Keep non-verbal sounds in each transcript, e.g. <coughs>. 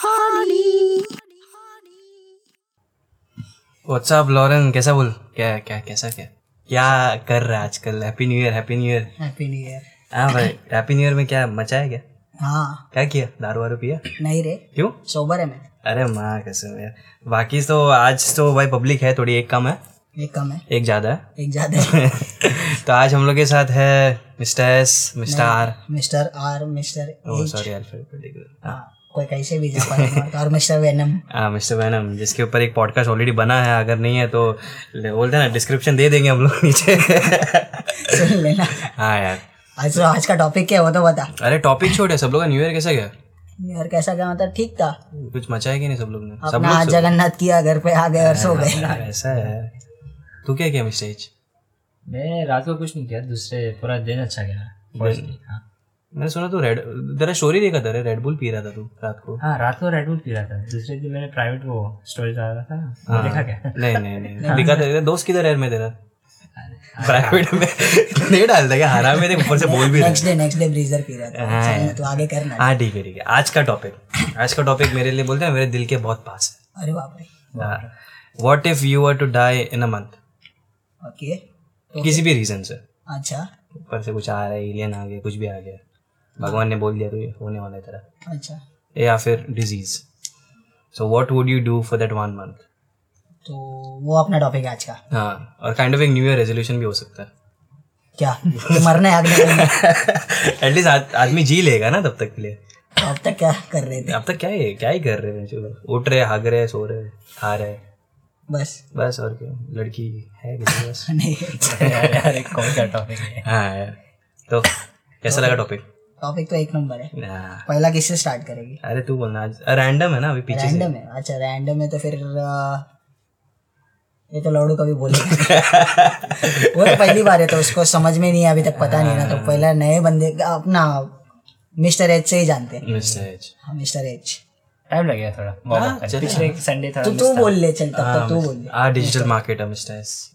Harley. WhatsApp Lauren कैसा बोल? क्या क्या कैसा क्या? क्या कर रहा है आजकल? Happy new year happy new year happy new year हाँ भाई हैप्पी न्यू ईयर में क्या मचा है क्या? हाँ। क्या किया? दारू वारू पिया? नहीं रे। क्यों? सोबर है मैं। अरे माँ कैसे यार बाकी तो आज तो भाई पब्लिक है थोड़ी एक कम है। एक कम है। एक ज़्यादा है? एक ज़्यादा है। <laughs> तो आज हम लोग के साथ है mister S mister R. Mister R mister O sorry alphabetical हाँ कोई कैसे भी जा और मिस्टर वेनम। <laughs> हाँ मिस्टर वैनम जिसके ऊपर एक पॉडकास्ट ऑलरेडी बना है अगर नहीं है तो बोलते हैं ना डिस्क्रिप्शन दे देंगे हम लोग नीचे। <laughs> सुन लेना। हाँ यार। आज तो आज का टॉपिक क्या है वो तो बता। अरे टॉपिक छोड़ है सब लोग का न्यू ईयर कैसा गया? न्यू ईयर कैसा गया मतलब ठीक था। कुछ मचा है कि नहीं सब लोग ने? सब लोग जगन्नाथ किया घर पे आ गए और सो गए। हाँ, ऐसा है। तू क्या किया मिस्टर एच मैं रात को कुछ नहीं किया दूसरे पूरा दिन अच्छा गया। हाँ। मैंने सुना तू रेड तेरा स्टोरी देखा था रेड बुल पी रहा था तू रात को। हाँ रात को रेड बुल पी रहा था। दूसरे दिन मैंने प्राइवेट वो स्टोरी डाला रहा था। ना, हाँ। देखा क्या? नहीं नहीं नहीं <laughs> दिखा था दोस्त किधर है में तेरा? प्राइवेट में। नहीं डालता क्या? हरा में देख ऊपर से बोल भी रहा next day next day Breezer P रहा था। हाँ। तो आगे करना हाँ ठीक है ठीक है। आज का टॉपिक आज का टॉपिक मेरे लिए बोलते हैं मेरे दिल के बहुत पास है। अरे बाप रे। है। What if you are to die in a month okay किसी भी रीजन से। अच्छा। ऊपर से कुछ आ रहा है एलियन आ गया कुछ भी आ गया। भगवान ने बोल दिया तो ये होने वाला है तेरा। अच्छा। या फिर disease so what would you do for that one month तो वो अपना टॉपिक है आज का। हाँ और काइंड ऑफ़ एक न्यू ईयर रेजोल्यूशन भी हो सकता है। क्या? तो मरना है दिन एटलीस्ट <laughs> आदमी जी लेगा ना तब तक के लिए। तो अब तक क्या कर रहे थे? अब तक क्या ही क्या ही कर रहे हैं उठ रहे हाग रहे सो रहे खा रहे। बस। बस और क्या? लड़की है बस। <laughs> नहीं। यार यार एक कौन सा टॉपिक है। <laughs> हाँ यार। तो कैसा लगा टॉपिक टॉपिक तो एक नंबर है। पहला किससे स्टार्ट करेगी? अरे तू बोलना आज रैंडम है ना अभी पीछे रैंडम है। अच्छा रैंडम है तो फिर ये तो लौड़ू कभी बोलेगा <laughs> वो तो पहली बार है तो उसको समझ में नहीं है अभी तक पता नहीं है ना। तो पहला नए बंदे का अपना मिस्टर एच से ही जानते हैं। मिस्टर एच हाँ मिस्टर एच टाइम लगेगा थोड़ा। warm up करने। पिछले संडे था तो तू बोल ले चल तब तक तू बोल ले। आ डिजिटल मार्केट है मिस्टर एस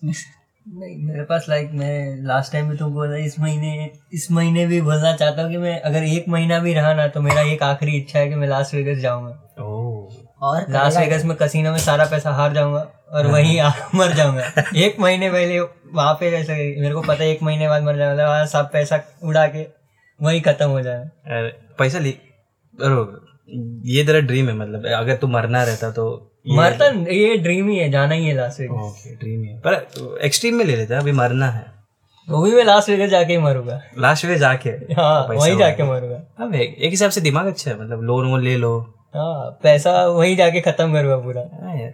नहीं मेरे पास लाइक मैं लास्ट टाइम भी तुम बोला इस महीने इस महीने भी बोलना चाहता हूँ कि मैं अगर एक महीना भी रहा ना तो मेरा एक आखिरी इच्छा है कि मैं लास वेगस जाऊँगा। और लास वेगस में कसीनो में सारा पैसा हार जाऊँगा और वहीं मर जाऊँगा। एक महीने पहले वहाँ पे ऐसे मेरे को पता है एक महीने बाद मर जाऊँगा। वहाँ सब पैसा उड़ा के वहीं खत्म हो जाए अरे पैसा ली ये तेरा ड्रीम है मतलब अगर तू मरना रहता तो मरता ये ड्रीम ही है जाना ही है लास वेगस ओके ड्रीम है पर एक्सट्रीम में ले लेते हैं अभी मरना है। वो भी मैं लास वेगस जाके ही मरूँगा। लास्ट में जाके? हाँ पैसा वहीं जाके मरूँगा। अब एक एक हिसाब से दिमाग अच्छा है मतलब लोन वोन ले लो। हाँ पैसा वहीं जाके खत्म करूँगा पूरा। हाँ यार।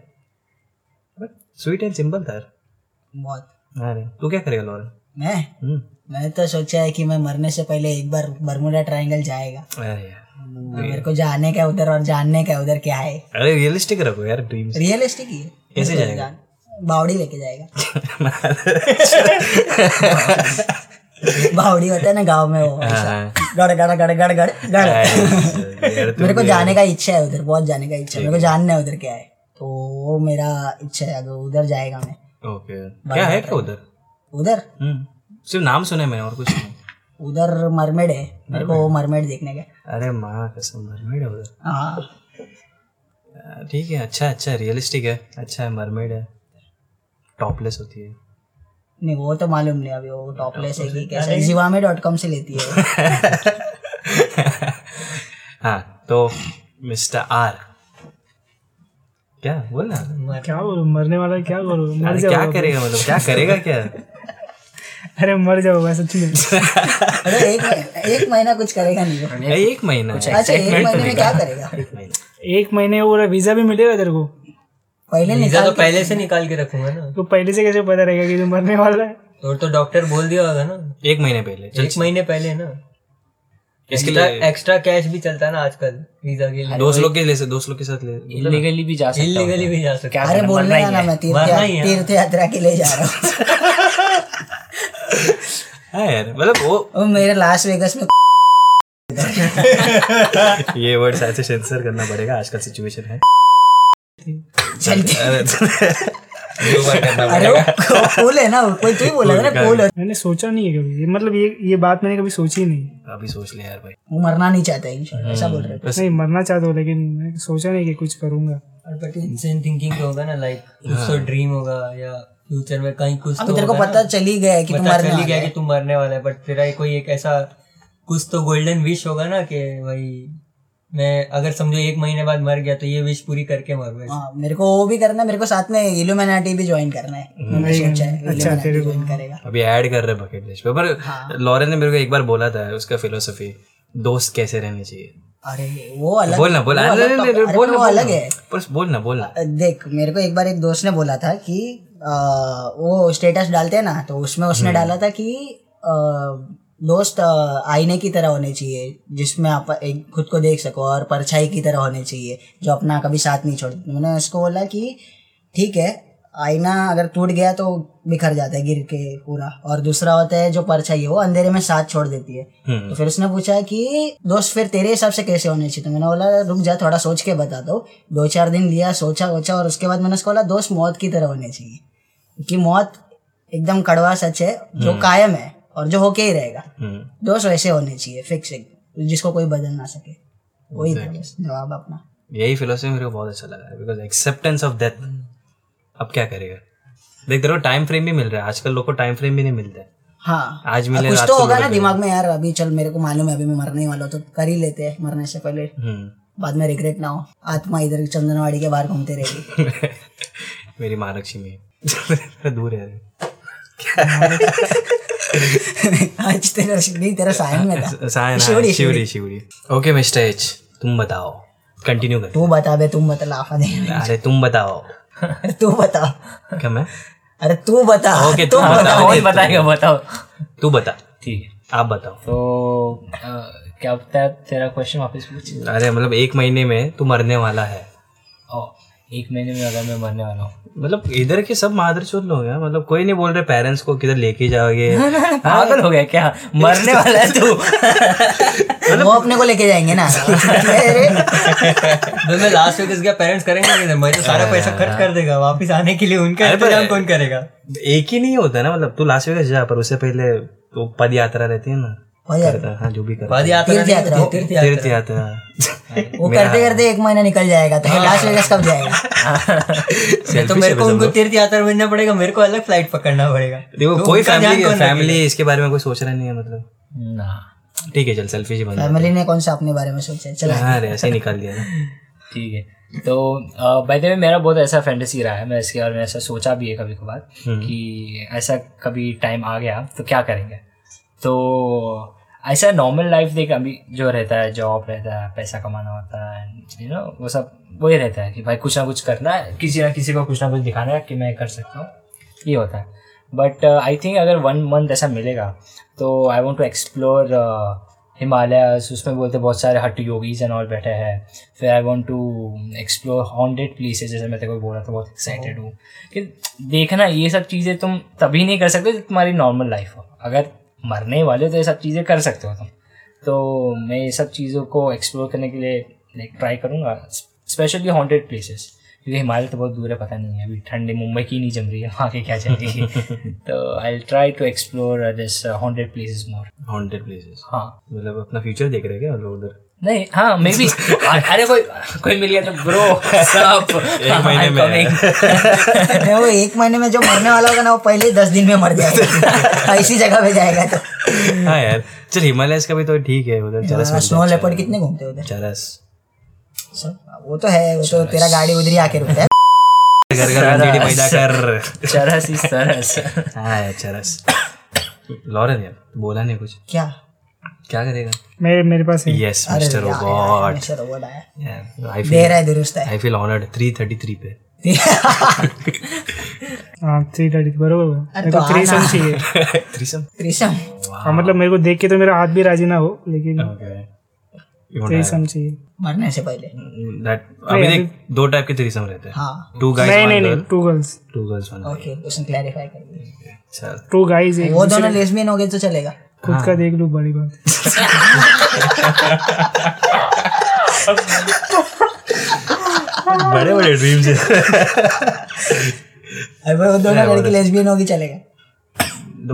बट स्वीट एंड सिंपल था बहुत। अरे तू क्या करेगा लोन मैं? हम्म। मैं तो सोचा है कि मैं मरने से पहले एक बार बरमुडा ट्रायंगल जाएगा। अरे यार। मेरे को जाने का उधर और जानने का उधर क्या है? अरे रियलिस्टिक रखो यार ड्रीम्स रियलिस्टिक ही कैसे जाएगा? बावड़ी लेके जाएगा। बावड़ी होता है ना गाँव में वो हाँ। गड़ गड़ गड़ गड़ गड़। गड़। मेरे को जाने का इच्छा है उधर बहुत जाने का इच्छा है। मेरे को जानना है उधर क्या है। तो वो मेरा इच्छा है अगर उधर जाएगा मैं। ओके। क्या है क्या उधर? उधर? हम्म सिर्फ़ नाम सुना है मैंने और कुछ नहीं। उधर मरमेड है मेरे को वो मरमेड देखने का अरे माँ कसम मरमेड है उधर। हाँ। ठीक है अच्छा अच्छा रियलिस्टिक है। अच्छा है मरमेड है। टॉपलेस होती है। नहीं वो तो मालूम नहीं अभी वो टॉपलेस है कि कैसा जिवामे डॉट कॉम से लेती है। <laughs> हाँ तो मिस्टर आर क्या बोल ना क्या बोलूँ मरने वाला क्या बोलूँ क्या करेगा मतलब? क्या करेगा क्या? <laughs> अरे मर जाओ सच्ची में अरे एक एक महीना कुछ करेगा नहीं अरे एक महीना अच्छा एक महीने में क्या करेगा? एक महीने। वो वीज़ा भी मिलेगा तेरे को? पहले वीज़ा तो पहले से निकाल के रखूँगा ना। तो पहले से कैसे पता रहेगा कि तू मरने वाला है? तो तो डॉक्टर बोल दिया होगा ना। एक महीने पहले एक महीने पहले ना। इसके एक्स्ट्रा लिए एक्स्ट्रा कैश भी चलता है ना आजकल वीज़ा के लिए। दोस्त लोग के लिए दोस्त लोग के साथ ले इलीगली भी जा सकता हूँ इलीगली भी जा सकते अरे बोलने का ना मैं ही है। तीर्थ यात्रा के लिए जा रहा हूँ। <laughs> हाँ यार मतलब वो वो मेरे लास वेगस में ये वर्ड्स ऐसे सेंसर करना पड़ेगा आजकल सिचुएशन है। अरे कूल है ना कोई तू ही बोला था ना कूल है। मैंने सोचा नहीं है कभी। मतलब ये ये बात मैंने कभी सोची नहीं। अभी सोच ले यार भाई। वो मरना नहीं चाहता है ऐसा बोल रहे नहीं मरना चाहता हूँ लेकिन मैंने सोचा नहीं कि कुछ करूँगा। बट इंसान थिंकिंग होगा ना लाइक कुछ तो ड्रीम होगा या फ्यूचर में कहीं कुछ अभी तो तेरे को पता चल ही गया है कि तुम मरने चल ही वाला गया है। कि तुम मरने वाला है बट तेरा कोई एक ऐसा कुछ तो गोल्डन विश होगा ना कि भाई मैं अगर समझो एक महीने बाद मर गया तो ये विश पूरी करके मरूँ हाँ मेरे को वो भी करना है मेरे को साथ में इल्यूमिनाटी भी ज्वाइन करना है। सोचा है इल्यूमिनाटी ज्वाइन करेगा। अभी ऐड कर रहे बकेट लिस्ट पे पर लॉरेन ने मेरे को एक बार बोला था उसका फिलोसफी दोस्त कैसे रहने चाहिए? अरे वो अलग बोलना अरे अलग बोलना अलग है। बस बोलना बोलना। देख मेरे को एक बार एक दोस्त ने बोला था कि वो स्टेटस डालते हैं ना तो उसमें उसने डाला था कि दोस्त आईने की तरह होने चाहिए जिसमें आप एक खुद को देख सको और परछाई की तरह होने चाहिए जो अपना कभी साथ नहीं छोड़ते मैंने उसको बोला कि ठीक है आईना अगर टूट गया तो बिखर जाता है गिर के पूरा। और दूसरा होता है जो परछाई है वो अंधेरे में साथ छोड़ देती है। हम्म। तो फिर उसने पूछा कि दोस्त फिर तेरे हिसाब से कैसे होने चाहिए? तो मैंने बोला रुक जा थोड़ा सोच के बता दो। दो चार दिन लिया सोचा वोचा और उसके बाद मैंने उसको बोला दोस्त मौत की तरह होने चाहिए। क्योंकि मौत एकदम कड़वा सच है जो कायम है और जो होके ही रहेगा। हम्म, दोस्त वैसे होने चाहिए फिक्स जिसको कोई बदल ना सके। वही जवाब अपना। यही फिलोसफी मेरे को बहुत अच्छा लगा बिकॉज़ एक्सेप्टेंस ऑफ़ डेथ अब क्या करेगा? देख तेरे को टाइम फ्रेम भी मिल रहा है। आजकल लोग को टाइम फ्रेम भी नहीं मिलता है। हाँ। आज मिले कुछ तो होगा ना दिमाग में यार अभी चल मेरे को मालूम है अभी मैं मरने वाला तो कर ही लेते हैं मरने से पहले। हम्म, बाद में रिग्रेट ना हो। आत्मा इधर चंदनवाड़ी के बाहर घूमते रहेगी। <laughs> मेरी माँ। लक्ष्मी है दूर है। <laughs> आज तेरा नहीं तेरा सायन में था। <laughs> सायन हाँ, Sewri, Sewri Sewri. Okay mister H तुम बताओ। कंटिन्यू कर। तू बता बे तुम बता लाफा दे अरे तुम बताओ। तू बता। क्या मैं? अरे तू बता। ओके तू बता बताओ कौन बताएगा बताओ। तू बता। ठीक है। आप बताओ। तो क्या बताया तेरा क्वेश्चन वापस पूछ। अरे मतलब एक महीने में तू मरने वाला है। ओ एक महीने में अगर मैं मरने वाला हूँ। मतलब इधर के सब मादर चोद लोग हैं मतलब कोई नहीं बोल रहे पेरेंट्स को किधर लेके जाओगे। <laughs> पागल हो गया क्या? मरने वाला है तू। वो अपने को लेके जाएँगे ना। तो <laughs> मैं लास्ट वेगस गया पेरेंट्स करेंगे मैं तो सारा पैसा खर्च कर देगा वापस आने के लिए उनका इंतज़ाम कौन करेगा? एक ही नहीं होता ना मतलब तू लास्ट वेगस जा पर उससे पहले तो पद यात्रा रहती है ना। करता है, हाँ जो भी करता तीर्थ यात्रा, तीर्थ तीर्थ तीर्थ यात्रा। यात्रा <laughs> वो करते करते एक महीना निकल जाएगा तो लास्ट वेगस कब जाएगा? <laughs> तो मेरे को उनको तीर्थ यात्रा में पड़ेगा मेरे को अलग फ़्लाइट पकड़ना पड़ेगा। देखो तो कोई फैमिली फैमिली इसके बारे में कोई सोच रहा नहीं है मतलब? ना। ठीक है चल सेल्फी ही बन फैमिली ने कौन सा अपने बारे में सोचा है? चला हाँ ऐसे ही निकाल दिया <laughs> ठीक है। तो बाय द वे मेरा बहुत ऐसा फैंटेसी रहा है मैं इसके बारे में ऐसा सोचा भी है कभी कभार कि ऐसा कभी टाइम आ गया तो क्या करेंगे? तो ऐसा नॉर्मल लाइफ देख अभी जो रहता है जॉब रहता है पैसा कमाना होता है यू नो वो सब वही रहता है कि भाई कुछ ना कुछ करना है किसी ना किसी को कुछ ना कुछ दिखाना है कि मैं कर सकता हूँ ये होता है। बट आई थिंक अगर वन मंथ ऐसा मिलेगा तो I want to explore Himalayas उसमें बोलते बहुत सारे हट योगीज एंड ऑल बैठे हैं। फिर I want to explore haunted places जैसे मैं तेरे को बोला था बहुत एक्साइटेड हूँ। कि देखना ये सब चीज़ें तुम तभी नहीं कर सकते जब तुम्हारी नॉर्मल लाइफ हो। अगर मरने वाले हो तो ये सब चीज़ें कर सकते हो तुम। तो मैं ये सब चीज़ों को एक्सप्लोर करने के लिए लाइक ट्राई करूँगा स्पेशली हॉन्टेड प्लेसेस क्योंकि हिमालय तो बहुत दूर है पता नहीं है अभी ठंडी मुंबई की नहीं जम रही है वहाँ के क्या चल रही है तो I try to explore this haunted places more haunted places हाँ। मतलब अपना फ्यूचर देख रहे हैं क्या लोग उधर? नहीं हाँ मे बी <laughs> अरे कोई कोई मिल गया तो ब्रो सब <laughs> एक महीने में। नहीं, वो <laughs> एक महीने में जो मरने वाला होगा ना वो पहले दस दिन में मर जाएगा। ऐसी जगह पे जाएगा तो। हाँ यार। चल हिमालयस का भी तो ठीक है उधर चरस स्नो लेपर्ड कितने घूमते हैं उधर? चरस। वो तो है वो तो तेरा गाड़ी उधर ही आके रुकता है। घर घर पैदा कर चरस। इस हाँ यार चरस। लॉरेन यार बोला नहीं कुछ। क्या? क्या करेगा? मेरे मेरे पास है। Yes mister robot mister robot आया आई दे फील रहा है दुरुस्त है। आई फील ऑनर्ड 333 पे। <laughs> हाँ थ्री थर्टी बरोबर। है। अरे मेरे तो को। सम चाहिए। <laughs> थ्रीसम त्रिशम हाँ मतलब मेरे को देख के तो मेरा हाथ भी राज़ी ना हो लेकिन ओके यू चाहिए। मरने से पहले। दैट अभी देख दो टाइप के थ्रीसम रहते हैं। हाँ। टू गाइस नहीं नहीं two girls two girls one okay उसने क्लैरिफाई कर दिया। चल। टू एक वो दोनों लेस्बियन हो गए तो चलेगा। खुद का देख लो बड़ी बात। बड़े बड़े ड्रीम्स है। अगर वो दोनों लड़की लेस्बियन होगी चलेगा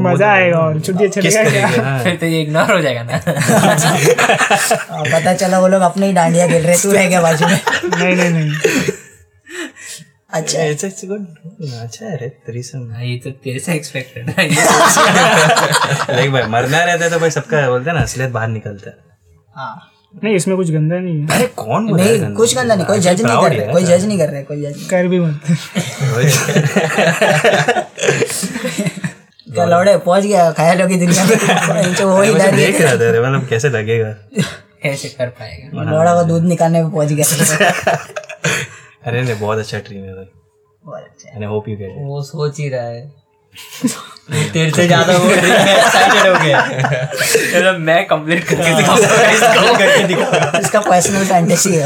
मज़ा आएगा और छुट्टी चलेगा क्या? हाँ। फिर तो ये इग्नोर हो जाएगा ना। <laughs> पता चला वो लोग अपने ही डांडिया खेल रहे तू रह गया बाजू में। नहीं नहीं नहीं। अच्छा। इट्स इट्स गुड अच्छा है रे थ्रीसम हाँ, ये तो तेरे से एक्सपेक्टेड है। <laughs> लाइक भाई मरना रहता है तो भाई सबका बोलते हैं ना असलियत बाहर निकलता है। हाँ। नहीं इसमें कुछ गंदा नहीं है। अरे कौन बोला है नहीं कुछ गंदा नहीं कोई जज नहीं कर रहे कोई जज नहीं कर रहे कोई जज कर भी मत। क्या लौड़े पहुँच गया ख्यालों की दुनिया में? जो वो ही डर देख रहा था मतलब कैसे लगेगा? कैसे कर पाएगा? लौड़ा को दूध निकालने में पहुँच गया। <laughs> अरे नहीं बहुत अच्छा ड्रीम है भाई। बहुत अच्छा and I hope you get वो सोच ही रहा है। <laughs> तेरे से ज़्यादा वो <laughs> एक्साइटेड हो गया। मतलब मैं कंप्लीट <laughs> करके दिखाऊँगा इसको। करके दिखा इसका पर्सनल फैंटेसी है।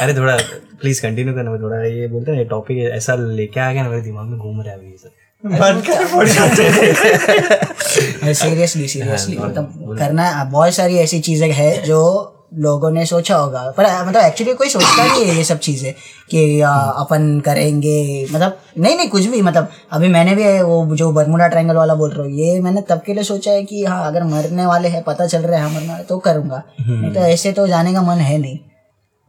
अरे थोड़ा प्लीज़ कंटिन्यू करना मैं थोड़ा ये बोलते हैं टॉपिक ऐसा लेके आ गया ना मेरे दिमाग में घूम रहा है अभी ये सब। बंद कर। सीरियसली सीरियसली मतलब करना बहुत सारी ऐसी चीज़ें हैं जो लोगों ने सोचा होगा। पर मतलब एक्चुअली कोई सोचता नहीं है ये सब चीज़ें कि अपन करेंगे मतलब नहीं नहीं कुछ भी मतलब अभी मैंने भी वो जो बर्मुडा ट्रायंगल वाला बोल रहा हूँ ये मैंने तब के लिए सोचा है कि हाँ अगर मरने वाले हैं पता चल रहा है हाँ मरने वाले तो करूँगा। नहीं तो ऐसे तो जाने का मन है नहीं।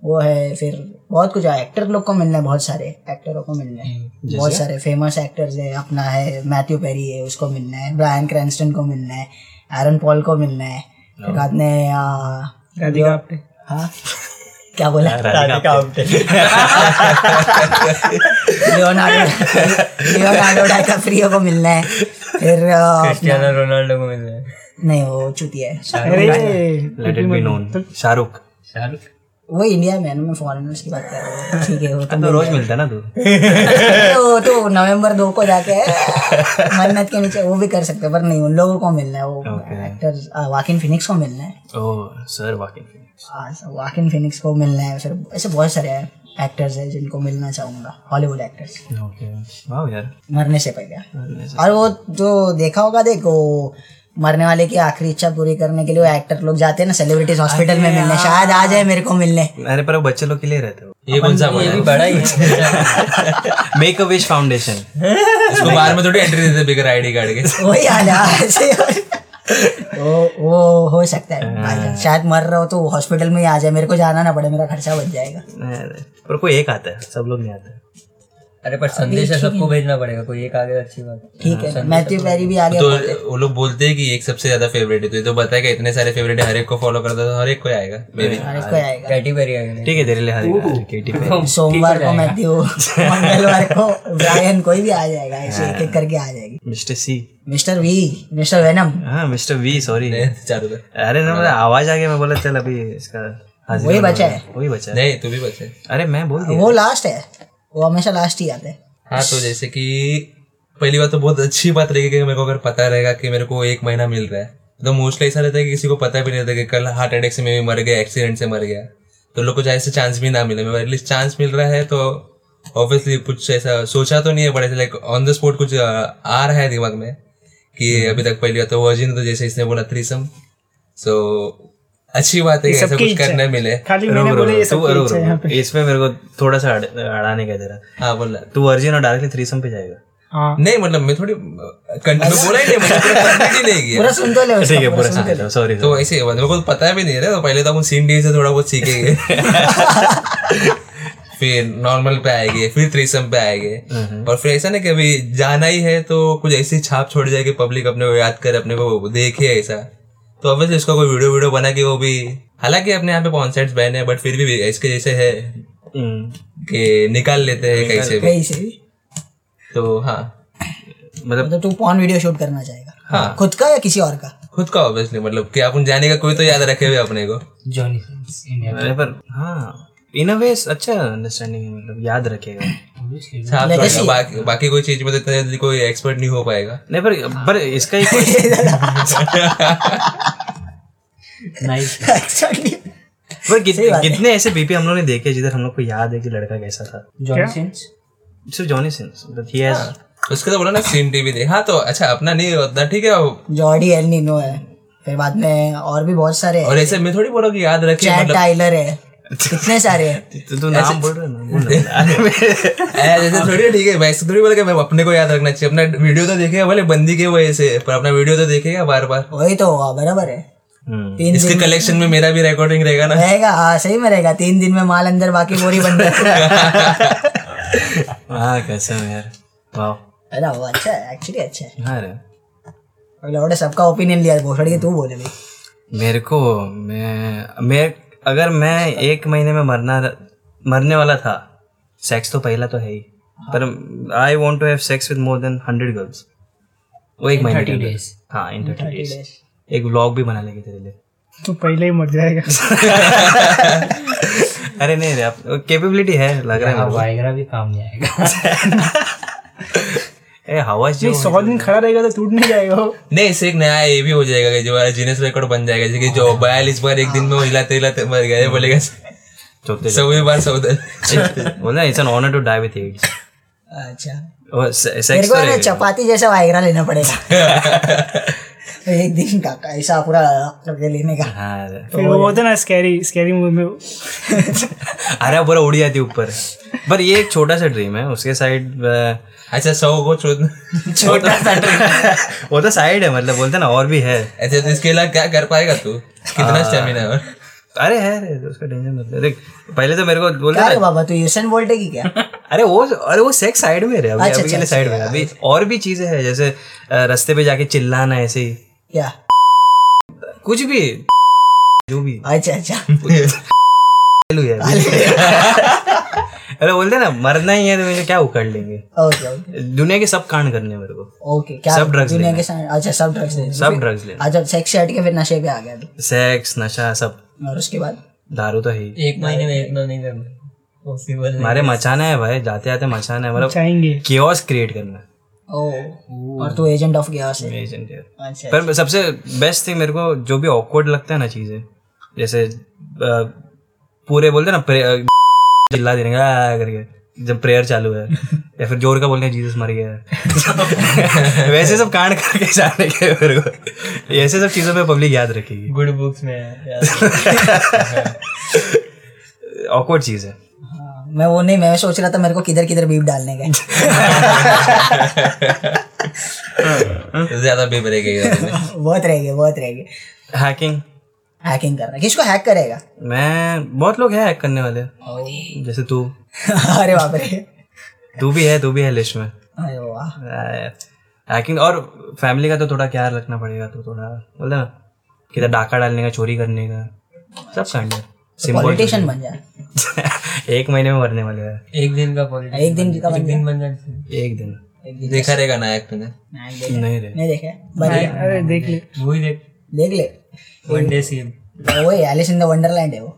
वो है फिर बहुत कुछ एक्टर लोग को मिलना है बहुत सारे एक्टरों को मिलना है। बहुत सारे फ़ेमस एक्टर्स है अपना है मैथ्यू पेरी है उसको मिलना है ब्रायन क्रैंस्टन को मिलना है एरन पॉल को मिलना है राधिका आप्टे। हाँ? क्या बोला? Radhika Apte. Leonardo Leonardo DiCaprio को मिलना है। फिर क्रिस्टियानो रोनाल्डो को मिलना है। नहीं वो चुतिया है। अरे let it be known Shahrukh. Shahrukh? वो इंडिया में है ना मैं फॉरेनर्स की बात कर रहा हूँ। <laughs> ठीक है वो तो तो रोज मिलता ना तू। <laughs> वो तो नवंबर दो को जाके मन्नत के नीचे वो भी कर सकते हैं पर नहीं उन लोगों को मिलना है वो एक्टर वाकिन फिनिक्स को मिलना है। ओह सर वाकिंग वाकिन फिनिक्स को मिलना है फिर ऐसे बहुत सारे हैं एक्टर्स हैं जिनको मिलना चाहूँगा हॉलीवुड एक्टर्स ओके वाओ यार। मरने से पहले। और वो जो देखा होगा देखो मरने वाले की आखिरी इच्छा पूरी करने के लिए वो एक्टर लोग जाते हैं ना सेलिब्रिटीज हॉस्पिटल में मिलने। शायद आ जाए मेरे को मिलने। अरे पर वो बच्चे लोग के लिए रहते हो। ये कौन सा ये भी बड़ा ही मेक अ विश फाउंडेशन इसको बाहर में थोड़ी एंट्री देते बिगर आईडी कार्ड के। वही हाल है वो वो हो सकता है। शायद मर रहा हो तो हॉस्पिटल में ही आ जाए। मेरे को जाना ना पड़े मेरा खर्चा बच जाएगा। पर कोई एक आता है सब लोग नहीं आते। अरे पर संदेश सबको भेजना पड़ेगा कोई एक आगे अच्छी बात है। ठीक है मैथ्यू पेरी भी आ गया तो वो लोग बोलते हैं कि एक सबसे ज़्यादा फेवरेट है तो ये तो बताएगा इतने सारे फेवरेट है हर एक को फॉलो करता है तो हर एक को आएगा हर कोई आएगा। कैटी पेरी आ गया ठीक है तेरे लिए हर केटी पे सोमवार को मैथ्यू मंगलवार को ब्रायन कोई भी आ जाएगा ऐसे एक एक करके आ जाएगी। Mister C. Mister V mister Venom. हाँ मिस्टर वी सॉरी अरे ना मतलब आवाज़ आ गया मैं बोला चल अभी इसका वही बचा है। है। वही बचा है। नहीं तू भी बचे अरे मैं बोल दिया। वो लास्ट है। वो हमेशा लास्ट ही आते हैं। हाँ तो जैसे कि पहली बात तो बहुत अच्छी बात रहेगी कि मेरे को अगर पता रहेगा कि मेरे को एक महीना मिल रहा है तो मोस्टली ऐसा रहता है कि किसी को पता भी नहीं रहता कि कल हार्ट अटैक से मैं भी मर गया एक्सीडेंट से मर गया। तो लोग को चाहे ऐसे चांस भी ना मिले। मेरे एटलीस्ट चांस मिल रहा है तो ऑब्वियसली कुछ ऐसा सोचा तो नहीं है बट ऐसे लाइक ऑन द स्पॉट कुछ आ, आ रहा है दिमाग में कि अभी तक पहली बात तो वर्जिन तो जैसे इसने बोला थ्रीसम सो अच्छी बात है ऐसा कुछ करने मिले। खाली रुक, मैंने रुक, बोले ये तू सब रुक, रुक, इसमें मेरे को थोड़ा सा अड़ाने का तेरा हाँ बोल रहा तू वर्जिन और डायरेक्टली थ्रीसम पे जाएगा। हाँ। नहीं मतलब मैं थोड़ी कंटिन्यू बोला ही नहीं <laughs> ही नहीं किया। पूरा सुन तो ले ठीक है पूरा सुन तो ले। सॉरी तो ऐसे ही मेरे को पता भी नहीं रहा तो पहले तो अपन सीन डी से थोड़ा बहुत सीखेंगे। <laughs> फिर नॉर्मल पे आएँगे फिर थ्रीसम पे आएँगे। और फिर ऐसा नहीं कि अभी जाना ही है तो कुछ ऐसी छाप छोड़ जाए कि पब्लिक अपने को याद करे अपने को देखे ऐसा। तो ऑब्वियसली इसका कोई वीडियो वीडियो बना के वो भी हालाँकि अपने यहाँ पे कॉन्सर्ट्स बैन है बट फिर भी इसके जैसे है हम्म, कि निकाल लेते हैं कैसे भी। कहीं से भी। तो हाँ। मतलब मतलब तू पॉन वीडियो शूट करना चाहेगा। हाँ। खुद का या किसी और का? खुद का ऑब्वियसली मतलब कि अपन जाने का कोई तो याद रखे हुए अपने को। जॉनी पर हाँ। इन अ वे अच्छा अंडरस्टैंडिंग मतलब याद रखेगा। बाकी बाकी कोई चीज़ में तो इतना कोई एक्सपर्ट नहीं हो पाएगा। नहीं पर पर इसका एक नाइस <laughs> Exactly. पर कितने कितने ऐसे बीपी हम लोग ने देखे जिधर हम लोग को याद है कि लड़का कैसा था? जॉनी सिंस सिर्फ़ Johnny Sins but he has उसके तो बोला ना सीन टीवी दे। हाँ तो अच्छा अपना नहीं होता ठीक है जॉर्डी एल नीनो है। फिर बाद में और भी बहुत सारे और ऐसे मैं थोड़ी बोला कि याद रखे चैट मतलब टाइलर है। कितने सारे हैं। <laughs> तो तू नाम बोल रहा है <laughs> ना है। थोड़ी ठीक है। वैसे थोड़ी बोले कि मैं अपने को याद रखना चाहिए। अपना वीडियो तो देखेगा भले बंदी के वजह से पर अपना वीडियो तो देखेगा बार बार। वही तो हुआ बराबर है। हम्म। तीन इसके कलेक्शन में मेरा भी रिकॉर्डिंग रहेगा ना। रहेगा हाँ सही में रहेगा। तीन दिन में माल अंदर बाकी बोरी बंद <laughs> हाँ कैसे हो यार। वाह अरे वो अच्छा है एक्चुअली अच्छा है। हाँ रे। लौटे सबका ओपिनियन लिया भोसड़ तू बोले भाई। मेरे को मैं मैं अगर मैं एक महीने में मरना मरने वाला था सेक्स तो पहला तो है ही पर I want to have sex with more than hundred girls वो एक महीने हाँ इन थर्टी डेज़ एक व्लॉग भी बना लेंगे तेरे लिए। तो पहले ही मर जाएगा। <laughs> अरे नहीं रे कैपेबिलिटी है लग रहा है मेरे वाइग्रा भी काम नहीं आएगा। <laughs> <laughs> ए जो सौ दिन खड़ा रहेगा तो टूट नहीं जाएगा नहीं इससे एक नया ये भी हो जाएगा कि जो जीनेस रिकॉर्ड बन जाएगा जैसे जो बयालीस बार एक दिन में हिलाते हिलाते मर गया बोलेगा चौथे सौवीं बार बोला it's an honour to die with AIDS अच्छा। तो है। चपाती जैसा वाइग्रा लेना पड़ेगा। <laughs> एक दिन का ऐसा पूरा करके लेने का। हाँ फिर वो होता है ना स्कैरी स्कैरी मूवी में <laughs> अरे पूरा उड़ जाती ऊपर। पर ये एक छोटा सा ड्रीम है उसके साइड अच्छा सौ को छोटा सा ड्रीम <laughs> वो तो साइड है मतलब बोलते ना और भी है। ऐसे तो इसके अलावा क्या कर पाएगा तू? कितना स्टेमिना है? अरे है रे उसका टेंशन मत ले। देख पहले तो मेरे को बोलते क्या बाबा तू यूसन बोल्ट की क्या? <laughs> अरे वो अरे वो सेक्स साइड में रे अभी अच्छा, अभी के लिए अच्छा, साइड में अभी और भी चीज़ें हैं जैसे रास्ते पे जाके चिल्लाना ऐसे ही। क्या? कुछ भी। जो भी। अच्छा अच्छा। <laughs> है। अरे बोलते ना मरना ही है तो मुझे क्या उकड़ लेंगे? ओके ओके दुनिया के सब कांड करने मेरे को। ओके क्या सब drugs दुनिया के अच्छा सब ड्रग्स ले सब ड्रग्स लेना। अच्छा सेक्स से हट के फिर नशे पे आ गया तू। सेक्स नशा सब। और उसके बाद? दारू तो है ही। एक महीने में इतना नहीं करना। पॉसिबल हमारे मचाना है भाई जाते जाते मचाना है। मतलब चाहेंगे केओस क्रिएट करना। ओ और तू एजेंट ऑफ़ गया से एजेंट है अच्छा पर सबसे बेस्ट थिंग मेरे को जो भी ऑकवर्ड लगता है ना चीज़ें जैसे पूरे बोलते हैं ना चिल्ला देंगे "आ" करके जब प्रेयर चालू है या फिर ज़ोर का बोलते हैं जीसस मर गया। है <laughs> वैसे सब कांड करके जाने के मेरे को ऐसे सब चीज़ों पे पब्लिक याद रखेगी। गुड बुक्स में ऑकवर्ड <laughs> चीज़ है। हाँ, मैं वो नहीं मैं सोच रहा था मेरे को किधर किधर बीप डालने का <laughs> ज़्यादा बीप रह गई बहुत रहेंगे बहुत रहेंगे हैकिंग हैकिंग करना। किसको हैक करेगा? मैं बहुत लोग हैं हैक करने वाले। जैसे तू। <laughs> अरे बाप रे। तू भी है तू भी है लिस्ट में। अरे वाह। हैकिंग और फैमिली का तो थोड़ा ख्याल रखना पड़ेगा तो थोड़ा ना किधर डाका डालने का चोरी करने का सब कांड पॉलिटिशियन बन जा। <laughs> एक महीने में मरने वाले हैं। एक दिन का पॉलिटिक्स एक दिन का जा दिन बन जाए एक दिन। देखा रहेगा नायक तूने। नहीं देखे नहीं देखे अरे देख ले। वो देख। देख ले वन डे सीन वो एलिस इन द वंडरलैंड है वो.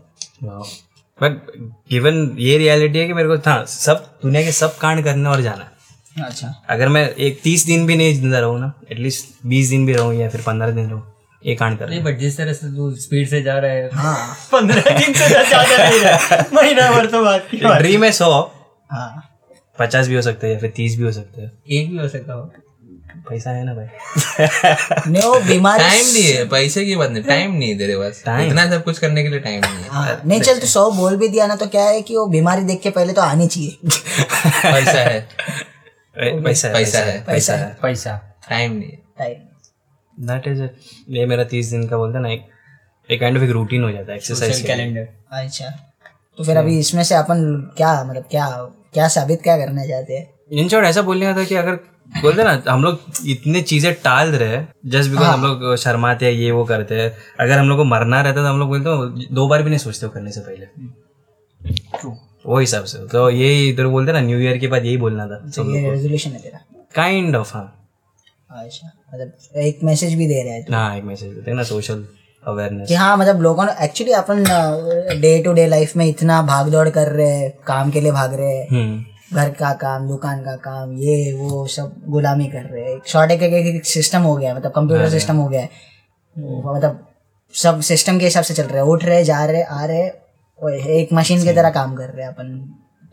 बट गिवन ये रियलिटी है कि मेरे को था सब दुनिया के सब कांड करने और जाना है। अच्छा. अगर मैं एक तीस दिन भी नहीं ज़िंदा रहूँ ना एटलीस्ट बीस दिन भी रहूँ या फिर पंद्रह दिन रहूँ ये कांड कर नहीं बट जिस तरह से तू स्पीड से जा रहा है हाँ. पंद्रह दिन से ज़्यादा नहीं रहा महीना भर तो बात की बात। ड्रीम है सौ हाँ. पचास भी हो सकते हैं या फिर तीस भी हो सकते हैं। एक भी हो सकता हो। पैसा है ना भाई? <laughs> नहीं वो बीमारी <laughs> टाइम नहीं है पैसे की बात नहीं टाइम नहीं तेरे पास। इतना सब कुछ करने के लिए टाइम नहीं है। हाँ नहीं चल तू सौ बोल भी दिया ना तो क्या है कि वो बीमारी देख के पहले तो आनी चाहिए। <laughs> पैसा है। पैसा पैसा है। पैसा है। पैसा। टाइम नहीं है। टाइम दैट इज़ इट ये मेरा तीस दिन का बोलते ना एक एक काइंड ऑफ़ एक रूटीन हो जाता है एक्सरसाइज कैलेंडर अच्छा। तो फिर अभी इसमें से अपन क्या मतलब क्या क्या साबित क्या करना चाहते हैं? इन शॉर्ट ऐसा बोलने का था कि अगर बोलते ना हम लोग इतने चीज़ें टाल रहे हैं जस्ट बिकॉज़ हम लोग शर्माते हैं ये वो करते हैं। अगर हम लोग को मरना रहता तो हम लोग बोलते हो दो बार भी नहीं सोचते करने से पहले। वो हिसाब से। तो यही इधर बोलते ना न्यू ईयर के बाद यही बोलना था तो रेजोल्यूशन है तेरा। काइंड ऑफ़ हाँ। अच्छा मतलब एक मैसेज भी दे रहा है हाँ एक मैसेज देते हैं ना सोशल अवेयरनेस कि हाँ मतलब लोगों ने एक्चुअली अपन डे टू डे लाइफ में इतना भाग दौड़ कर रहे हैं काम के लिए भाग रहे हैं। हम्म। घर का काम दुकान का काम ये वो सब गुलामी कर रहे हैं। शॉर्ट एक एक सिस्टम हो गया है मतलब कंप्यूटर सिस्टम हो गया है। मतलब सब सिस्टम के हिसाब से चल रहे हैं। उठ रहे जा रहे आ रहे और एक मशीन की तरह काम कर रहे हैं अपन।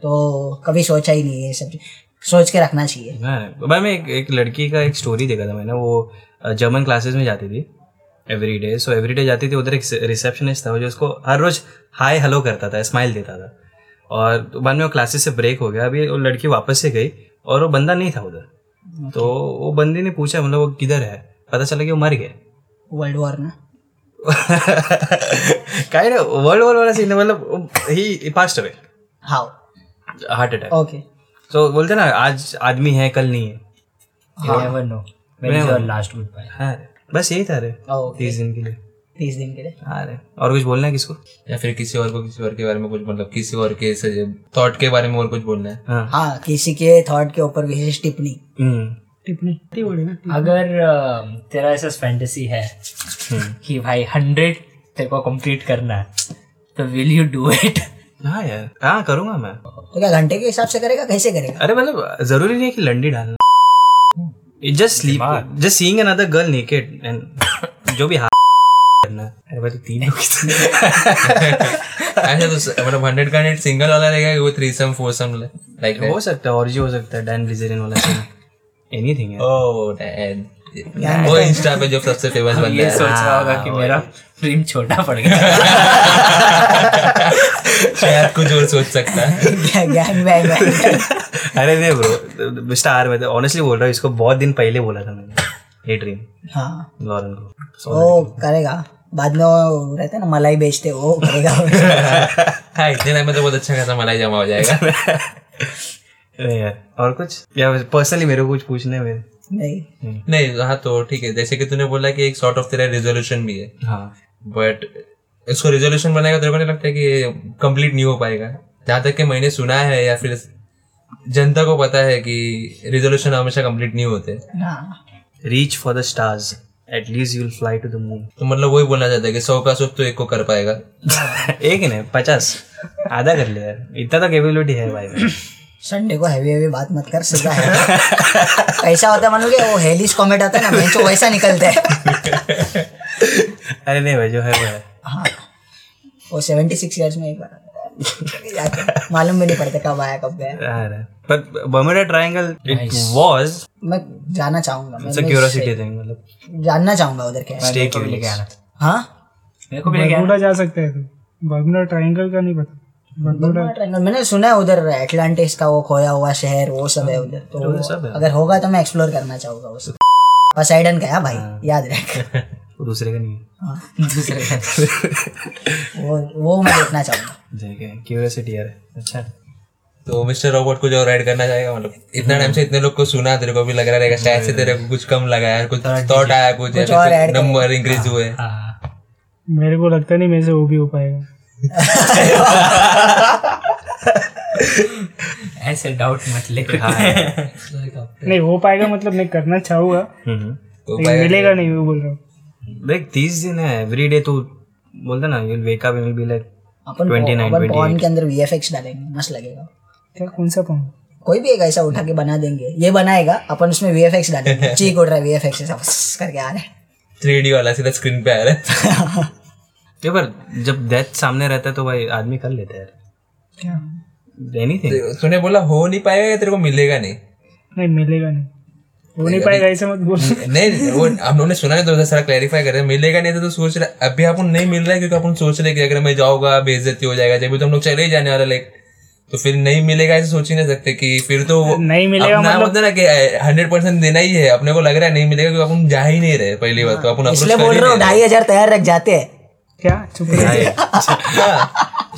तो कभी सोचा ही नहीं है सब सोच के रखना चाहिए। हाँ भाई मैं एक, एक लड़की का एक स्टोरी देखा था मैंने वो जर्मन क्लासेस में जाती थी every day so every day जाती थी उधर एक रिसेप्शनिस्ट था जो उसको हर रोज हाय हेलो करता था स्माइल देता था। और बाद में वो क्लासेस से ब्रेक हो गया। अभी वो लड़की वापस से गई और वो बंदा नहीं था उधर। तो वो बंदी ने पूछा मतलब वो किधर है? पता चला कि वो मर गया। वर्ल्ड वॉर ना? काइंड वर्ल्ड वॉर वाला सीन मतलब ही passed away how heart attack okay तो बोलते ना आज आदमी है कल नहीं है। You never know. When is your last goodbye? हाँ। बस यही था रे। ओके तीस दिन के लिए। तीस दिन के लिए। हाँ रे और कुछ बोलना है किसको? या फिर किसी और को किसी और के बारे में कुछ मतलब किसी और के थॉट के बारे में और कुछ बोलना है? हाँ। हाँ किसी के थॉट के ऊपर विशेष टिप्पणी। हम्म। टिप्पणी? है अगर तेरा ऐसा फैंटेसी है कि भाई हंड्रेड तेरे को कंप्लीट करना है तो विल यू डू इट हाँ यार। हाँ करूँगा मैं। तो क्या घंटे के हिसाब से करेगा कैसे करेगा? अरे मतलब ज़रूरी नहीं है कि लंडी डालना। Just sleep just seeing another girl naked and जो भी हाथ करना। है। अरे भाई तो तीन लोग ही <laughs> ऐसा तो मतलब हंड्रेड का नेट सिंगल वाला रहेगा वो थ्रीसम फोरसम लाइक तो हो सकता है और जी हो सकता है डैन ब्लिजरिन वाला सीन एनीथिंग है। ओ डैड वो इंस्टा पे जो सबसे फ़ेमस बन ये गया सोच रहा होगा कि मेरा ड्रीम छोटा पड़ गया। <laughs> शायद कुछ और सोच सकता है। गैंग बैंग <laughs> अरे नहीं ब्रो स्टार में ऑनेस्टली बोल रहा हूँ इसको बहुत दिन पहले बोला था मैंने। ये ड्रीम हाँ। लॉरेन को। वो करेगा। बाद में वो रहते हैं ना मलाई बेचते वो करेगा। <laughs> हाँ इतने टाइम में तो बहुत अच्छा खासा मलाई जमा हो जाएगा। <laughs> यार और कुछ? या पर्सनली मेरे को कुछ पूछना है मेरे नहीं। नहीं हाँ तो ठीक है जैसे कि तूने बोला कि एक सॉर्ट ऑफ़ तेरा रिजोल्यूशन भी है। हाँ। बट इसको रिजोल्यूशन बनाएगा तेरे को नहीं लगता कि कंप्लीट नहीं हो पाएगा? जहाँ तक कि मैंने सुना है या फिर जनता को पता है कि रिजोल्यूशन हमेशा कंप्लीट नहीं होते। हाँ। Reach for the stars at least you will fly to the moon तो मतलब वही बोलना चाहता है कि सौ का सुख तो एक को कर पाएगा। <laughs> एक ही नहीं पचास। आधा कर लिया इतना तो कैपेबिलिटी है भाई। संडे को हैवी हैवी बात मत कर सजा है। कैसा होता है मानोगे वो हेलिस कॉमेट आता है ना बेंचो वैसा निकलता है। अरे नहीं भाई जो है वो है। हाँ। वो सेवेंटी सिक्स ईयर्स में एक बार <laughs> मालूम भी नहीं पड़ता कब आया कब गया। But Bermuda triangle it was मैं जाना चाहूँगा। इट्स अ मैं क्यूरियोसिटी थिंग मतलब। जानना चाहूँगा उधर क्या है। स्टे को लेके आना। हाँ? मेरे को भी लेके बर्मुडा जा सकता है तो बर्मुडा ट्रायंगल का नहीं पता। बर्मुडा ट्रायंगल मैंने सुना है उधर एटलांटिस का वो खोया हुआ शहर वो सब है उधर तो सब अगर होगा तो मैं एक्सप्लोर करना चाहूँगा उसे पसाइडन का है भाई? याद रख। <laughs> दूसरे का नहीं है। हाँ दूसरे का। <laughs> वो वो मैं देखना चाहूँगा। ठीक है क्यूरियोसिटी यार। अच्छा। तो मिस्टर रोबोट को जो राइड करना चाहेगा मतलब इतना टाइम से इतने लोग को सुना तेरे को भी लग रहा रहेगा शायद से तेरे को कुछ कम लगा यार कुछ थॉट आया कुछ नंबर इंक्रीज हुए। हाँ। मेरे को लगता नहीं मेरे से वो भी हो पाएगा। <laughs> ऐसे डाउट मत ले। नहीं हो पाएगा मतलब मैं करना चाहूँगा हम्म। तो मिलेगा नहीं वो बोल रहा हूँ। देख तीस दिन है एवरी डे तू बोलता ना you'll wake up will be like अपन 29, अपन पॉन के अंदर वीएफएक्स डालेंगे मस्त लगेगा। क्या कौन सा पाऊँ कोई भी एक ऐसा उठा के बना देंगे। ये बनाएगा अपन उसमें वीएफएक्स डालेंगे। <laughs> चीक उड़ रहा है वीएफएक्स ऐसा फस करके आ रहा है। थ्री डी वाला सीधा स्क्रीन पे आ रहा है। <laughs> ये पर जब डेथ सामने रहता है तो भाई आदमी कर लेता है। क्या? एनीथिंग तूने बोला हो नहीं पाएगा या तेरे को मिलेगा नहीं? नहीं मिलेगा नहीं। हो नहीं पाएगा ऐसा मत बोल। <laughs> नहीं वो हम लोगों ने सुना है तो सारा क्लैरिफाई कर रहे हैं। मिलेगा नहीं तो, तो सोच रहे अभी अपन नहीं मिल रहा है क्योंकि अपन सोच रहे हैं कि अगर मैं जाऊँगा बेइज्जती हो जाएगा जब भी तो हम लोग चले ही जाने वाले लाइक तो फिर नहीं मिलेगा ऐसे सोच ही नहीं सकते कि फिर तो नहीं मिलेगा अपना मतलब- मतलब ना कि हंड्रेड परसेंट देना ही है। अपने को लग रहा है नहीं मिलेगा क्योंकि अपन जा ही नहीं रहे पहली बात तो अपन इसलिए बोल ही रहा हूँ ढाई हज़ार तैयार रख जाते हैं। क्या? चुप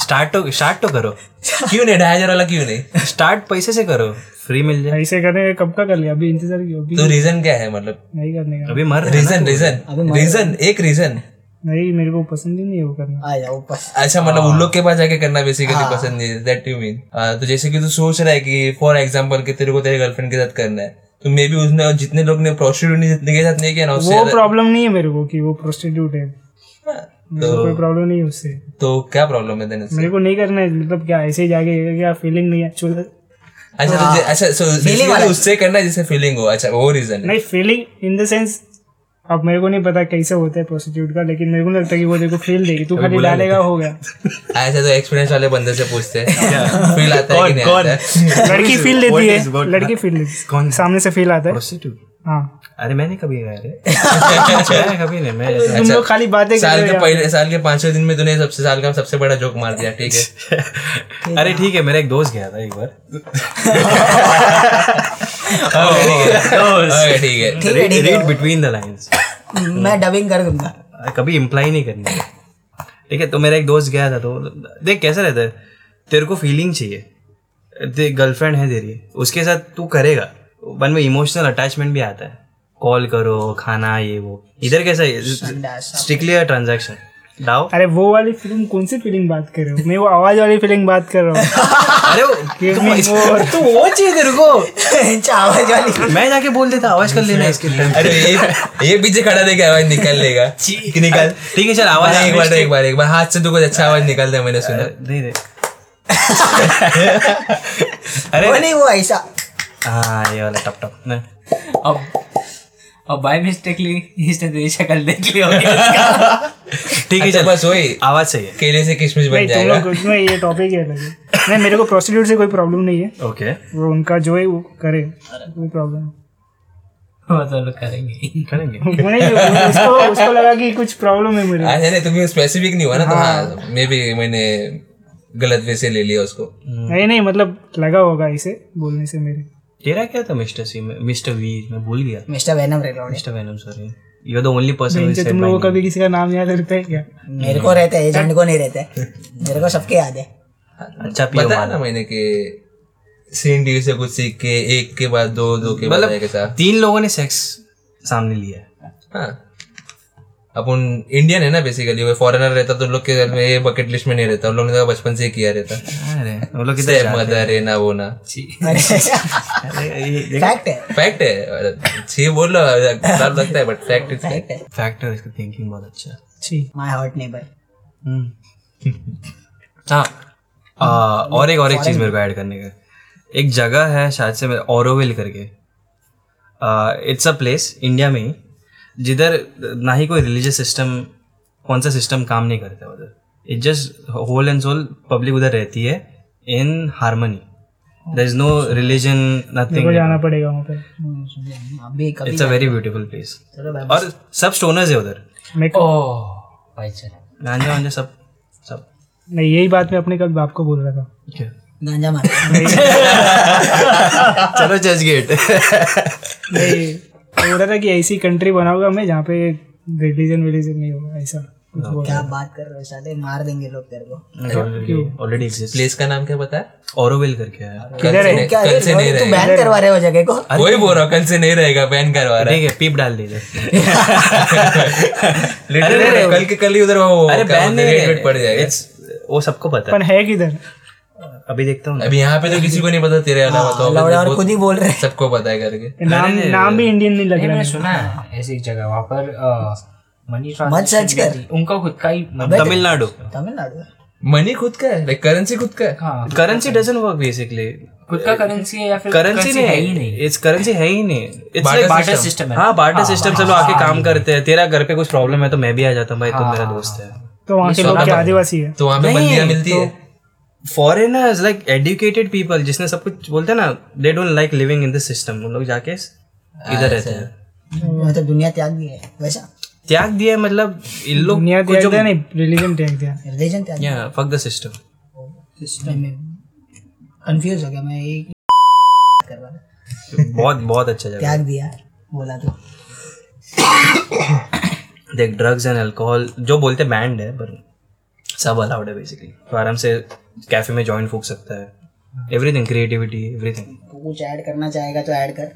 स्टार्ट <laughs> तो स्टार्ट तो करो। <laughs> क्यों नहीं? ढाई हज़ार वाला क्यों नहीं? स्टार्ट पैसे से करो। फ्री मिल जाए। ऐसे करने का कब का कर लिया? अभी इंतज़ार किया तो रीजन क्या है मतलब? नहीं करने का। अभी मर रीजन रीजन रीजन एक रीजन नहीं मेरे को पसंद ही नहीं है वो करना। आ जाओ बस। अच्छा मतलब उन लोग के पास जाके करना बेसिकली पसंद नहीं है दैट यू मीन तो जैसे कि तू सोच रहा है कि फॉर एग्जांपल कि तेरे को तेरे गर्लफ्रेंड के साथ करना है तो मे बी उसने जितने लोग ने प्रोस्टिट्यूट जितने के साथ नहीं किया ना उससे वो प्रॉब्लम नहीं है मेरे को कि वो प्रोस्टिट्यूट है। मेरे को कोई प्रॉब्लम नहीं उससे। तो क्या प्रॉब्लम है देन मेरे को नहीं करना है मतलब क्या ऐसे ही जाके क्या फीलिंग नहीं है चुल अच्छा तो अच्छा सो बेसिकली उससे करना है जिससे फीलिंग हो अच्छा वो रीजन नहीं फीलिंग इन द सेंस अब मेरे को नहीं पता कैसे होता है प्रोस्टिट्यूट का लेकिन मेरे को नहीं लगता कि वो देखो फील देगी। तू खाली डालेगा हो गया। <laughs> ऐसा तो एक्सपीरियंस वाले बंदे से पूछते हैं। फील आता है कि नहीं आता है? <laughs> लड़की फील देती है। लड़की फील देती है। सामने से फील आता है। प्रोस्टिट्यूट हाँ। अरे मैंने कभी गया रे। <laughs> कभी नहीं मैं तुम लोग खाली बातें कर साल रहे के हो पहले साल के पाँचवें दिन में तूने सबसे साल का सबसे बड़ा जोक मार दिया ठीक है? अरे ठीक है मेरा एक दोस्त गया था एक बार। ठीक है. ठीक है रीड बिटवीन द लाइंस मैं डबिंग कर दूँगा. कभी इम्प्लाई नहीं करनी ठीक है तो मेरा एक दोस्त गया था तो देख कैसा रहता है. तेरे को फीलिंग चाहिए. देख गर्लफ्रेंड है तेरी. उसके साथ तू करेगा. मन में इमोशनल अटैचमेंट भी आता है. कॉल करो खाना ये वो. इधर कैसा है? स्ट्रिक्टली ट्रांजेक्शन डाओ अरे वो वाली फ़िल्म कौन सी फीलिंग बात कर रहे हो? मैं वो आवाज़ वाली फीलिंग बात कर रहा हूँ। अरे वो Give me तू वो चाहिए तेरे को आवाज़ वाली। मैं जाके बोल देता आवाज़ कर लेना इसके टाइम अरे ये ये पीछे खड़ा देखे आवाज़ निकल लेगा। कि निकल। ठीक है चल आवाज़ एक बार एक बार एक बार। हाथ से तू कुछ अच्छा आवाज़ निकलता है मैंने सुना। नहीं दे <laughs> वो नहीं वो ऐसा। हाँ ये वाला टप टप। नहीं अब अब बाय मिस्टेकली इसने तेरी शक्ल देख ली होगी <laughs> ठीक है अच्छा बस वही आवाज़ सही है। केले से किशमिश बन नहीं तुम लोग उसमें ये टॉपिक है नहीं मेरे को प्रोस्टिट्यूट से कोई प्रॉब्लम नहीं है। ओके वो उनका जो है वो करे। कोई प्रॉब्लम वो तो करेंगे करेंगे। <laughs> उसको उसको लगा कि कुछ प्रॉब्लम है मेरे अच्छा नहीं तुम्हें स्पेसिफिक नहीं हुआ ना? तो हाँ। मे भी मैंने गलत वे से ले लिया उसको। नहीं नहीं मतलब लगा होगा इसे बोलने से मेरे। तेरा क्या था मिस्टर सी? में मिस्टर वी? मैं भूल गया। Mister Venom record mister Venom sorry you are the only person who तुम लोगों को कभी किसी का नाम याद रहता है क्या? मेरे को रहता है एजेंट को नहीं रहता है। मेरे को सबके याद है। अच्छा पियो बताया ना मैंने कि सीन डी से कुछ सीख के एक के बाद दो दो के बाद मतलब एक के साथ। तीन लोगों ने सेक्स सामने लिया हाँ। हाँ। अपन इंडियन है ना बेसिकली वो फॉरेनर रहता तो उन लोग के घर में ये बकेट लिस्ट में नहीं रहता उन लोग ने तो बचपन से ही किया रहता। अरे वो लोग कितने Step है। ना वो ना। फैक्ट <laughs> है। फैक्ट है। छी बोल लो खराब लगता है बट फैक्ट इज़ फैक्ट है। फैक्टर इसका थिंकिंग बहुत अच्छा। छी माय हार्ट नेबर हाँ और एक और एक चीज़ मेरे को ऐड करने का। एक जगह है शायद से ओरोविल करके। इट्स अ प्लेस इंडिया में ही। जिधर ना ही कोई रिलीजियस सिस्टम कौन सा सिस्टम काम नहीं करता उधर। It just whole and sole public उधर रहती है in harmony there is no religion nothing जाना पड़ेगा वहाँ पे। It's a very beautiful place और सब स्टोनर्स है उधर। ओह भाई चल गांजा वांजा सब सब। नहीं यही बात मैं अपने कल बाप को बोल रहा था। क्या? गांजा मार। <laughs> <laughs> चलो जज गेट नहीं। बोल रहा था कि ऐसी कंट्री बनाऊँगा मैं जहाँ पे रिलीजन विलीजन नहीं होगा ऐसा बोल क्या बात कर रहे हो साले मार देंगे लोग तेरे को। ऑलरेडी एग्जिस्ट प्लेस का नाम क्या बताया ओरोविल करके है कल से नहीं- कल से नहीं तू रहेगा। बैन करवा रहे हो जगह को? वही बोल रहा कल से नहीं रहेगा बैन करवा रहा है। ठीक है पीप डाल दीजिए Literally, कल के कल ही उधर वो अरे बैन नहीं पड़ जाएगा। वो सबको पता पर है किधर? है अभी देखता हूँ अभी यहाँ पे तो किसी को नहीं पता तेरे अलावा तो और खुद ही बोल रहे हैं। सबको पता है करके। नाम नाम भी इंडियन नहीं लग रहा है। सुना है ऐसी एक जगह वहाँ पर मनी मत सर्च कर। उनका खुद का ही तमिलनाडु। तमिलनाडु मनी खुद का है लाइक करेंसी खुद का है? हाँ करेंसी डजंट वर्क बेसिकली खुद का करेंसी है या फिर करेंसी currency है ही। नहीं। इट्स करेंसी है ही नहीं। इट्स लाइक बार्टर सिस्टम है। हाँ बार्टर सिस्टम सब लोग आके काम करते हैं। तेरा घर पे कुछ प्रॉब्लम है तो मैं भी आ जाता हूँ भाई तुम मेरा दोस्त है। तो वहाँ के लोग आदिवासी है? तो वहाँ पे बंदियाँ मिलती है? फॉरेनर्स लाइक एजुकेटेड पीपल जिसने सब कुछ बोलते हैं ना they don't like living in this system उन लोग जाके इधर रहते हैं। मतलब दुनिया त्याग दी है वैसा? त्याग दिया है मतलब इन लोग दुनिया त्याग जो दिया नहीं रिलीजन त्याग दिया। रिलीजन त्याग या फक द सिस्टम सिस्टम में कंफ्यूज हो गया मैं एक करवा रहा बहुत बहुत अच्छा जगह त्याग दिया बोला तो। <coughs> देख ड्रग्स एंड अल्कोहल जो बोलते बैंड है पर सब अलाउड है बेसिकली तो आराम से कैफ़े में जॉइंट फूक सकता है। एवरीथिंग क्रिएटिविटी एवरीथिंग कुछ ऐड करना चाहेगा तो ऐड कर।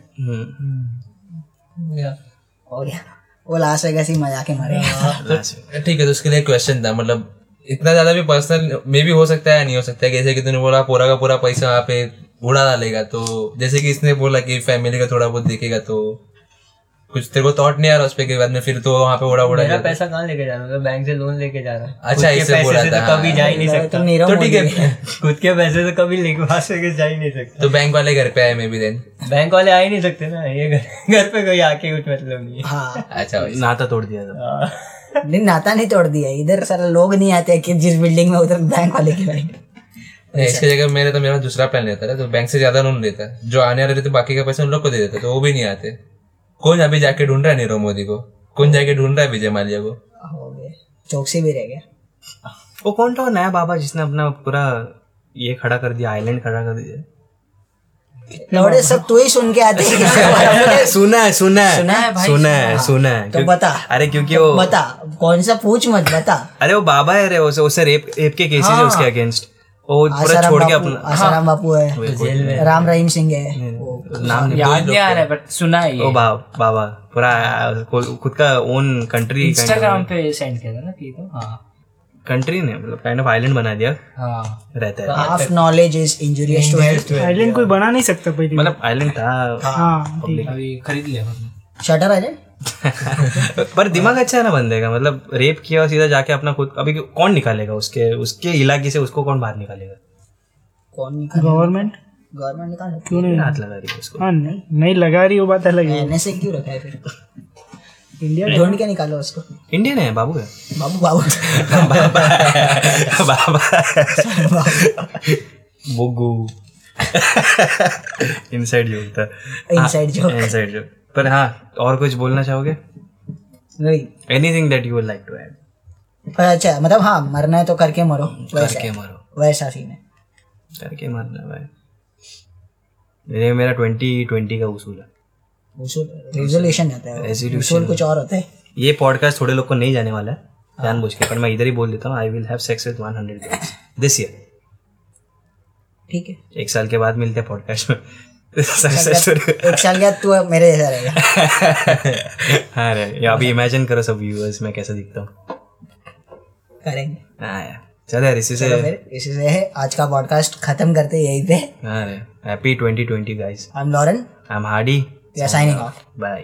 हो गया वो लास्ट वेगस ही मज़ा के मरेगा <laughs> ठीक है तो उसके लिए क्वेश्चन था मतलब इतना ज़्यादा भी पर्सनल मे भी हो सकता है नहीं हो सकता है जैसे कि तूने बोला पूरा का पूरा पैसा वहाँ पे उड़ा डालेगा तो जैसे कि इसने बोला कि फैमिली का थोड़ा बहुत देखेगा तो कुछ तेरे को थॉट नहीं आ रहा उस पे के बाद में फिर तो वहाँ पे उड़ा उड़ा मेरा पैसा कहाँ लेके जा रहा हूँ बैंक से लोन लेके जा रहा हूँ। अच्छा, इससे पैसे बोला था, तो कभी जा ही नहीं तो सकता। तो ठीक है। खुद के पैसे से कभी लेके वहाँ से जा ही नहीं सकता। तो बैंक वाले घर पे आए मे भी देन बैंक वाले आ ही नहीं सकते ना। ये घर पे कोई आके कुछ मतलब नहीं है। अच्छा नाता तोड़ दिया था। हाँ। नहीं नाता नहीं तोड़ दिया। इधर सारा लोग नहीं आते कि जिस बिल्डिंग में उधर बैंक वाले की बैंक इसकी जगह मेरे तो मेरा दूसरा प्लान रहता है तो बैंक से ज़्यादा लोन लेता। है जो आने वाले रहते बाकी का पैसा उन लोग को दे देता तो वो भी नहीं आते। कौन अभी जाके ढूंढ रहा है नीरव मोदी को? कौन जाके ढूंढ रहा है विजय माल्या को? हो गए। चौकसी भी रह गया वो कौन था वो नया बाबा जिसने अपना पूरा ये खड़ा कर दिया आइलैंड खड़ा कर दिया? लौड़े सब तू ही सुन के आते हैं। सुना है सुना है। सुना है भाई, सुना है सुना है। तो बता। अरे क्योंकि वो बता। कौन सा पूछ मत बता। अरे वो बाबा है रे उसे उसे रेप रेप के केसेस है उसके अगेंस्ट वो पूरा छोड़ के अपना आसाराम बापू है। राम रहीम सिंह है। नाम याद नहीं आ रहा है बट सुना है ओ बाबा पूरा खुद का ओन कंट्री इंस्टाग्राम पे सेंड किया था ना कि तो हाँ। कंट्री ने मतलब काइंड ऑफ़ आइलैंड बना दिया। हाँ। रहता है। Half knowledge is injurious to health island कोई बना नहीं सकता पहले मतलब आइलैंड था। हाँ अभी खरीद लिया। हमने शटर आइलैंड <laughs> पर दिमाग अच्छा है ना बंदे का? मतलब रेप किया और सीधा जाके अपना खुद अभी कौन निकालेगा उसके उसके इलाके से उसको कौन बाहर निकालेगा? कौन गवर्नमेंट गवर्नमेंट निकाल क्यों नहीं? हाथ लगा रही उसको। हाँ नहीं नहीं लगा रही वो बात अलग है। एनएसए क्यों रखा है फिर? इंडिया ढूंढ के निकालो उसको। इंडियन है? बाबू है? बाबू बाबू। बाबा। बुग्गू इनसाइड जोक था। इनसाइड जो इनसाइड जोक पर हाँ और कुछ बोलना चाहोगे? Anything that you like to add अच्छा मतलब हाँ मरना है तो करके मरो वैसा करके है, मारो। वैसा सीन है। करके मारना भाई। ये मेरा ट्वेंटी ट्वेंटी का उसूल है। उसूल रेजोल्यूशन रहता है. उसूल कुछ और होता है? ये पॉडकास्ट थोड़े लोग को नहीं जाने वाला है जानबूझ के पर मैं इधर ही बोल देता हूँ I will have sex with 100 girls this year ठीक है। एक साल के बाद मिलते हैं पॉडकास्ट में। <laughs> एक साल के तू मेरे जैसा रहेगा। <laughs> हाँ रे अभी इमेजिन करो सब व्यूअर्स मैं कैसा दिखता हूँ। करेंगे। हाँ यार चलो यार इसी से तो इसी से आज का पॉडकास्ट खत्म करते हैं यहीं पे। हाँ रे happy 2020 guys I am Lauren I am Hardy we are signing off bye